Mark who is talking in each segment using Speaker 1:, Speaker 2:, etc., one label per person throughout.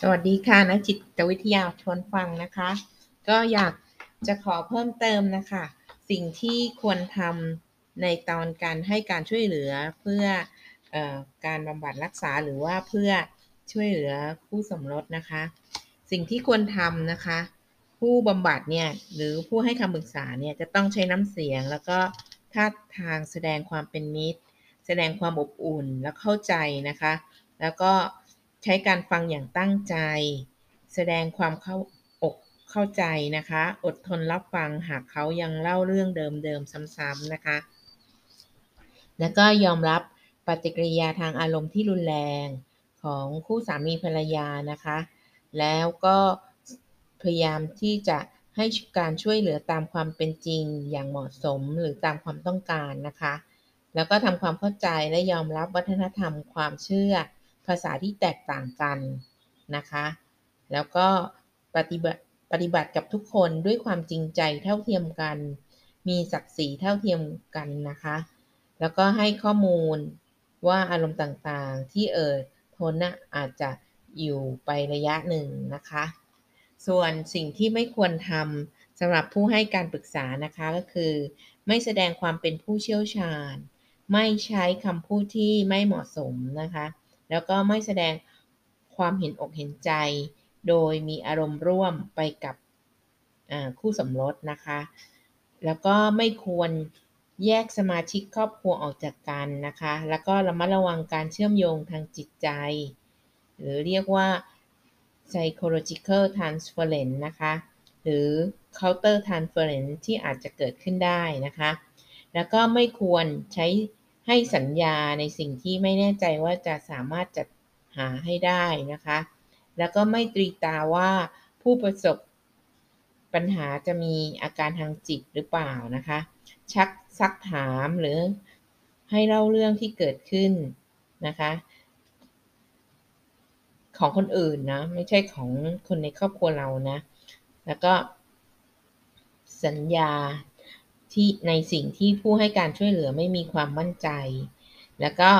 Speaker 1: สวัสดีค่ะนักจิตวิทยาชวนฟังนะคะ ก็อยากจะขอเพิ่มเติมนะคะ สิ่งที่ควรทำในตอนการให้การช่วยเหลือเพื่ออการบำบัดรักษาหรือว่าเพื่อช่วยเหลือผู้สมรสนะคะ สิ่งที่ควรทำนะคะ ผู้บำบัดเนี่ยหรือผู้ให้คำปรึกษาเนี่ยจะต้องใช้น้ำเสียง แล้วก็ท่าทางแสดงความเป็นมิตร แสดงความอบอุ่นและเข้าใจนะคะ แล้วก็ ใช้การฟังอย่างตั้งใจ แสดงความเข้าอกเข้าใจนะคะ อดทนรับฟังหากเขายังเล่าเรื่องเดิมๆซ้ำๆนะคะ แล้วก็ยอมรับปฏิกิริยาทางอารมณ์ที่รุนแรงของคู่สามีภรรยานะคะ แล้วก็พยายามที่จะให้การช่วยเหลือตามความเป็นจริงอย่างเหมาะสมหรือตามความต้องการนะคะ แล้วก็ทำความเข้าใจและยอมรับวัฒนธรรมความเชื่อ ภาษาที่แตกต่างกันนะคะ แล้วก็ปฏิบัติปฏิบัติกับทุกคนด้วยความจริงใจเท่าเทียมกัน มีศักดิ์ศรีเท่าเทียมกันนะคะ แล้วก็ให้ข้อมูลว่าอารมณ์ต่างๆ ที่เอ่ยทนนะอาจจะอยู่ไประยะหนึ่งนะคะ ส่วนสิ่งที่ไม่ควรทำสำหรับผู้ให้การปรึกษานะคะก็คือ ไม่แสดงความเป็นผู้เชี่ยวชาญ ไม่ใช้คำพูดที่ไม่เหมาะสมนะคะ แล้วก็ไม่แสดงความเห็นอกเห็นใจ โดยมีอารมณ์ร่วมไปกับคู่สมรสนะคะ แล้วก็ไม่ควรแยกสมาชิกครอบครัวออกจากกันนะคะ แล้วก็ระมัดระวังการเชื่อมโยงทางจิตใจ หรือเรียกว่า psychological transference นะคะ หรือ counter transference ที่อาจจะเกิดขึ้นได้นะคะ แล้วก็ไม่ควรใช้ ให้สัญญาในสิ่งที่ไม่แน่ใจว่าจะสามารถจัดหาให้ได้นะคะ แล้วก็ไม่ตรีตาว่าผู้ประสบปัญหาจะมีอาการทางจิตหรือเปล่านะคะ ชักซักถามหรือให้เล่าเรื่องที่เกิดขึ้นนะคะ ของคนอื่นนะ ไม่ใช่ของคนในครอบครัวเรานะ แล้วก็สัญญา ที่ในสิ่งที่ผู้ให้การช่วยเหลือไม่มีความมั่นใจ แล้วก็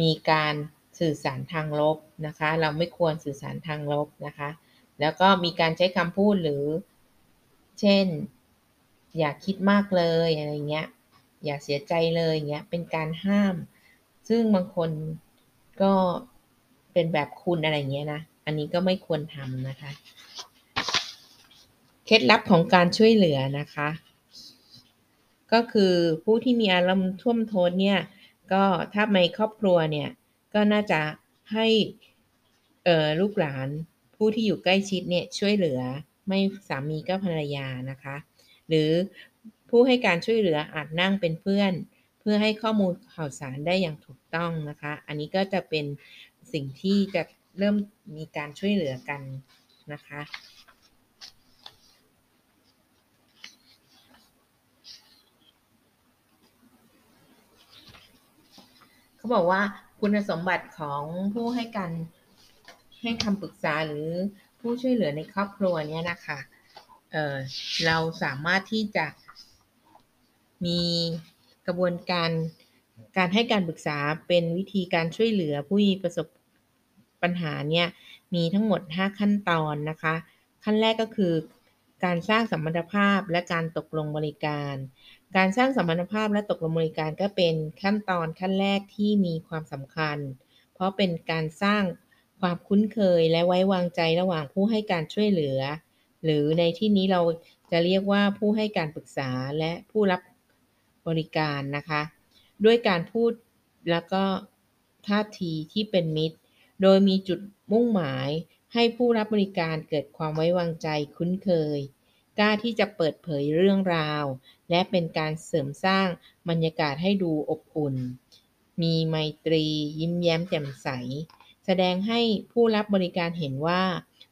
Speaker 1: มีการสื่อสารทางลบนะคะ เราไม่ควรสื่อสารทางลบนะคะ แล้วก็มีการใช้คำพูดหรือ เช่น อย่าคิดมากเลยอะไรเงี้ย อย่าเสียใจเลยเงี้ย เป็นการห้าม ซึ่งบางคนก็เป็นแบบคุณอะไรเงี้ยนะ อันนี้ก็ไม่ควรทำนะคะ เคล็ดลับของการช่วยเหลือนะคะ ก็คือผู้ที่มีอารมณ์ท่วมท้นเนี่ยก็ถ้าในครอบครัวเนี่ยก็น่าจะให้ลูกหลานผู้ที่อยู่ใกล้ชิดเนี่ยช่วยเหลือไม่สามีก็ภรรยานะคะ หรือผู้ให้การช่วยเหลืออาจนั่งเป็นเพื่อน เพื่อให้ข้อมูลข่าวสารได้อย่างถูกต้องนะคะ อันนี้ก็จะเป็นสิ่งที่จะเริ่มมีการช่วยเหลือกันนะคะ เขาบอกว่าคุณสมบัติของผู้ให้การให้คำปรึกษาหรือผู้ช่วยเหลือในครอบครัวเนี่ยนะคะเเราสามารถที่จะมีกระบวนการการให้การปรึกษาเป็นวิธีการช่วยเหลือผู้มีประสบปัญหาเนี่ยมีทั้งหมด 5 ขั้นตอนนะคะ ขั้นแรกก็คือ การสร้างสมพันธภาพและการตกลงบริการการสร้างสมพันธภาพและตกลงบริการก็เป็นขั้นตอนขั้นแรกที่มีความสำคัญ เพราะเป็นการสร้างความคุ้นเคยและไว้วางใจระหว่างผู้ให้การช่วยเหลือ หรือในที่นี้เราจะเรียกว่าผู้ให้การปรึกษาและผู้รับบริการนะคะ ด้วยการพูดแล้วก็ท่าทีที่เป็นมิตร โดยมีจุดมุ่งหมายให้ผู้รับบริการเกิดความไว้วางใจคุ้นเคย กล้าที่จะเปิดเผยเรื่องราว และเป็นการเสริมสร้างบรรยากาศให้ดูอบอุ่น มีไมตรียิ้มแย้มแจ่มใส แสดงให้ผู้รับบริการเห็นว่า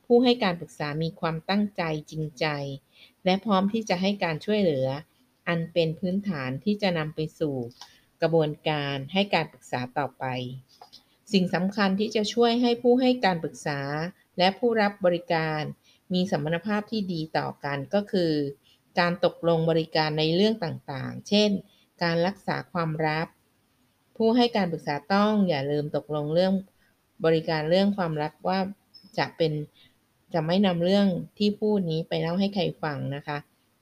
Speaker 1: ผู้ให้การปรึกษามีความตั้งใจจริงใจ และพร้อมที่จะให้การช่วยเหลือ อันเป็นพื้นฐานที่จะนำไปสู่กระบวนการให้การปรึกษาต่อไป สิ่งสำคัญที่จะช่วยให้ผู้ให้การปรึกษาและผู้รับบริการ มีสัมพันธภาพที่ดีต่อกันก็คือ การตกลงบริการในเรื่องต่างๆ เช่น การรักษาความลับ ผู้ให้การปรึกษาต้องอย่าลืมตกลงเรื่องบริการเรื่องความลับว่าจะเป็นจะไม่นำเรื่องที่พูดนี้ไปเล่าให้ใครฟังนะคะ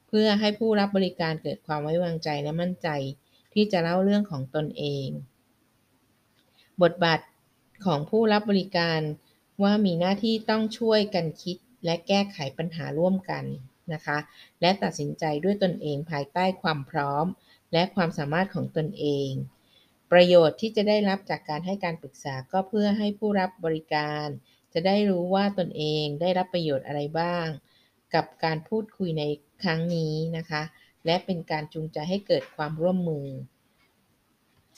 Speaker 1: เพื่อให้ผู้รับบริการเกิดความไว้วางใจและมั่นใจ ที่จะเล่าเรื่องของตนเอง บทบาทของผู้รับบริการว่ามีหน้าที่ต้องช่วยกันคิดและแก้ไขปัญหาร่วมกัน นะคะ และตัดสินใจด้วยตนเองภายใต้ความพร้อม และความสามารถของตนเอง ประโยชน์ที่จะได้รับจากการให้การปรึกษาก็เพื่อให้ผู้รับบริการ จะได้รู้ว่าตนเองได้รับประโยชน์อะไรบ้าง กับการพูดคุยในครั้งนี้นะคะ และเป็นการจูงใจให้เกิดความร่วมมือ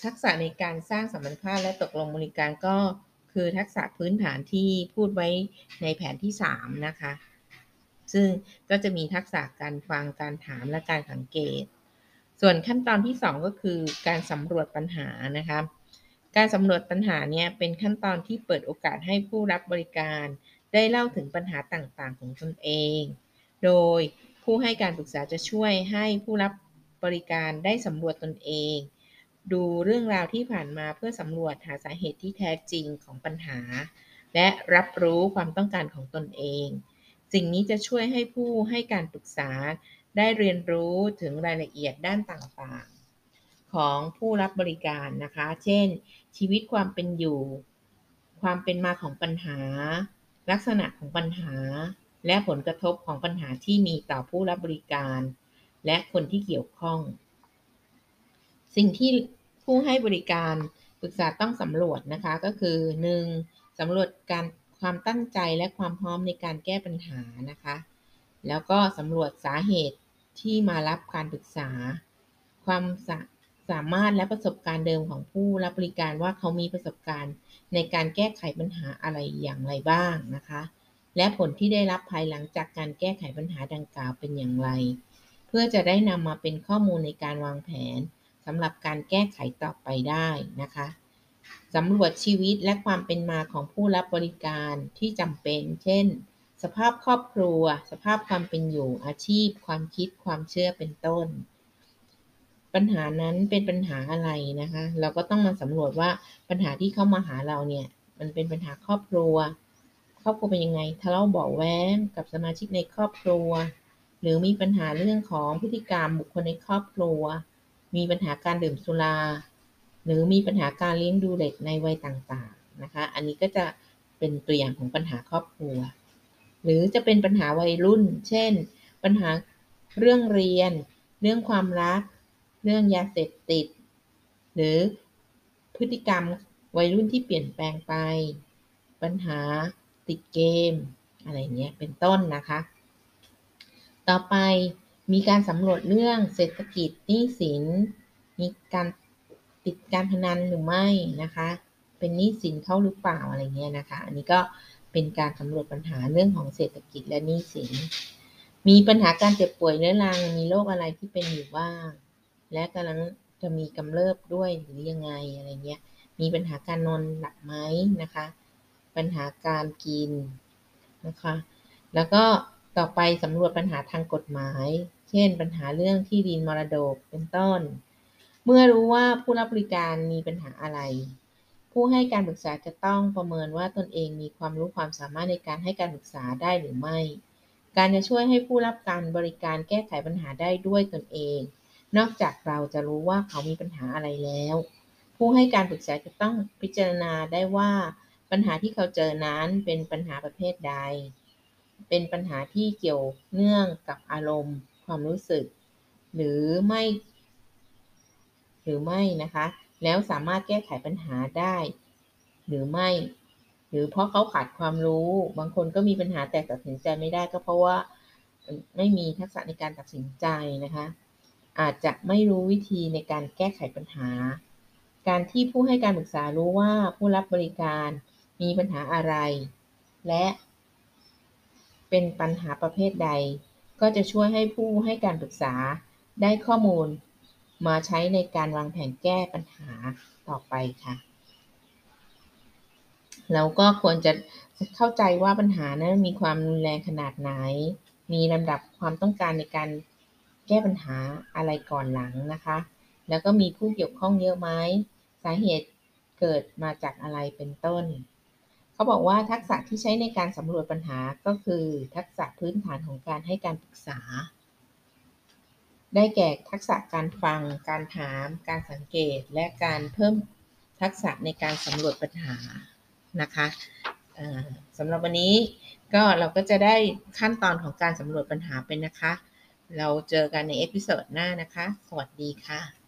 Speaker 1: ทักษะในการสร้างสัมพันธภาพและตกลงบริการก็คือทักษะพื้นฐานที่พูดไว้ในแผนที่ 3 นะคะ ซึ่งก็จะมีทักษะการฟังการถามและการสังเกต ส่วนขั้นตอนที่ 2 ก็คือการสำรวจปัญหานะคะการสำรวจปัญหาเนี่ยเป็นขั้นตอนที่เปิดโอกาสให้ผู้รับบริการ ได้เล่าถึงปัญหาต่างๆ ของตนเอง โดยผู้ให้การปรึกษาจะช่วยให้ผู้รับบริการได้สำรวจตนเอง ดูเรื่องราวที่ผ่านมาเพื่อสำรวจหาสาเหตุที่แท้จริงของปัญหา และรับรู้ความต้องการของตนเอง สิ่งนี้จะช่วยให้ผู้ให้การปรึกษาได้เรียนรู้ถึงรายละเอียดด้านต่างๆ ของผู้รับบริการนะคะ เช่น ชีวิตความเป็นอยู่ ความเป็นมาของปัญหา ลักษณะของปัญหา และผลกระทบของปัญหาที่มีต่อผู้รับบริการ และคนที่เกี่ยวข้อง สิ่งที่ผู้ให้บริการปรึกษาต้องสำรวจนะคะก็คือ 1. สำรวจการ ความตั้งใจและความพร้อมในการแก้ปัญหานะคะ แล้วก็สำรวจสาเหตุที่มารับการปรึกษา ความสาสามารถและประสบการณ์เดิมของผู้รับบริการว่าเขามีประสบการณ์ในการแก้ไขปัญหาอะไรอย่างไรบ้างนะคะ และผลที่ได้รับภายหลังจากการแก้ไขปัญหาดังกล่าวเป็นอย่างไร เพื่อจะได้นำมาเป็นข้อมูลในการวางแผนสำหรับการแก้ไขต่อไปได้นะคะ สำรวจชีวิตและความเป็นมาของผู้รับบริการที่จำเป็น เช่น สภาพครอบครัว สภาพความเป็นอยู่ อาชีพ ความคิด ความเชื่อ เป็นต้น ปัญหานั้นเป็นปัญหาอะไรนะคะ เราก็ต้องมาสำรวจว่าปัญหาที่เข้ามาหาเราเนี่ย มันเป็นปัญหาครอบครัว ครอบครัวเป็นยังไงทะเลาะเบาแว้งกับสมาชิกในครอบครัว หรือมีปัญหาเรื่องของพฤติกรรมบุคคลในครอบครัว มีปัญหาการดื่มสุรา หรือมีปัญหาการเลี้ยงดูเด็กในวัยต่างๆนะคะ อันนี้ก็จะเป็นตัวอย่างของปัญหาครอบครัว หรือจะเป็นปัญหาวัยรุ่น เช่น ปัญหาเรื่องเรียน เรื่องความรัก เรื่องยาเสพติด หรือพฤติกรรมวัยรุ่นที่เปลี่ยนแปลงไป ปัญหาติดเกม อะไรเงี้ย เป็นต้นนะคะ ต่อไปมีการสำรวจเรื่องเศรษฐกิจหนี้สิน มีการ ติดการพนันหรือไม่นะคะ เป็นหนี้สินเข้าหรือเปล่าอะไรเงี้ยนะคะ อันนี้ก็เป็นการสำรวจปัญหาเรื่องของเศรษฐกิจและหนี้สิน มีปัญหาการเจ็บป่วยเรื้อรัง มีโรคอะไรที่เป็นอยู่บ้าง และกำลังจะมีกำเริบด้วยหรือยังไงอะไรเงี้ย มีปัญหาการนอนหลับไหมนะคะ ปัญหาการกินนะคะ แล้วก็ต่อไปสำรวจปัญหาทางกฎหมาย เช่น ปัญหาเรื่องที่ดินมรดกเป็นต้น เมื่อรู้ว่าผู้รับบริการมีปัญหาอะไร ผู้ให้การปรึกษาจะต้องประเมินว่าตนเองมีความรู้ความสามารถในการให้การปรึกษาได้หรือไม่ การจะช่วยให้ผู้รับการบริการแก้ไขปัญหาได้ด้วยตนเอง นอกจากเราจะรู้ว่าเขามีปัญหาอะไรแล้ว ผู้ให้การปรึกษาจะต้องพิจารณาได้ว่าปัญหาที่เขาเจอนั้นเป็นปัญหาประเภทใด เป็นปัญหาที่เกี่ยวเนื่องกับอารมณ์ ความรู้สึก หรือไม่ หรือไม่นะคะ แล้วสามารถแก้ไขปัญหาได้ หรือไม่ หรือเพราะเขาขาดความรู้ บางคนก็มีปัญหาแต่ตัดสินใจไม่ได้ก็เพราะว่าไม่มีทักษะในการตัดสินใจนะคะ อาจจะไม่รู้วิธีในการแก้ไขปัญหา การที่ผู้ให้การปรึกษารู้ว่าผู้รับบริการมีปัญหาอะไร และเป็นปัญหาประเภทใด ก็จะช่วยให้ผู้ให้การปรึกษาได้ข้อมูล มาใช้ในการวางแผนแก้ปัญหาต่อไปค่ะแล้วก็ควรจะเข้าใจว่าปัญหานั้นมีความรุนแรงขนาดไหน มีลำดับความต้องการในการแก้ปัญหาอะไรก่อนหลังนะคะ แล้วก็มีผู้เกี่ยวข้องเยอะไหมสาเหตุเกิดมาจากอะไรเป็นต้น เขาบอกว่าทักษะที่ใช้ในการสำรวจปัญหาก็คือทักษะพื้นฐานของการให้การปรึกษา ได้แก่ทักษะการฟัง การถาม การสังเกต และการเพิ่มทักษะในการสำรวจปัญหานะคะสำหรับวันนี้ก็เราก็จะได้ขั้นตอนของการสำรวจปัญหาเป็นนะคะ เราเจอกันในเอพิโซดหน้านะคะ สวัสดีค่ะ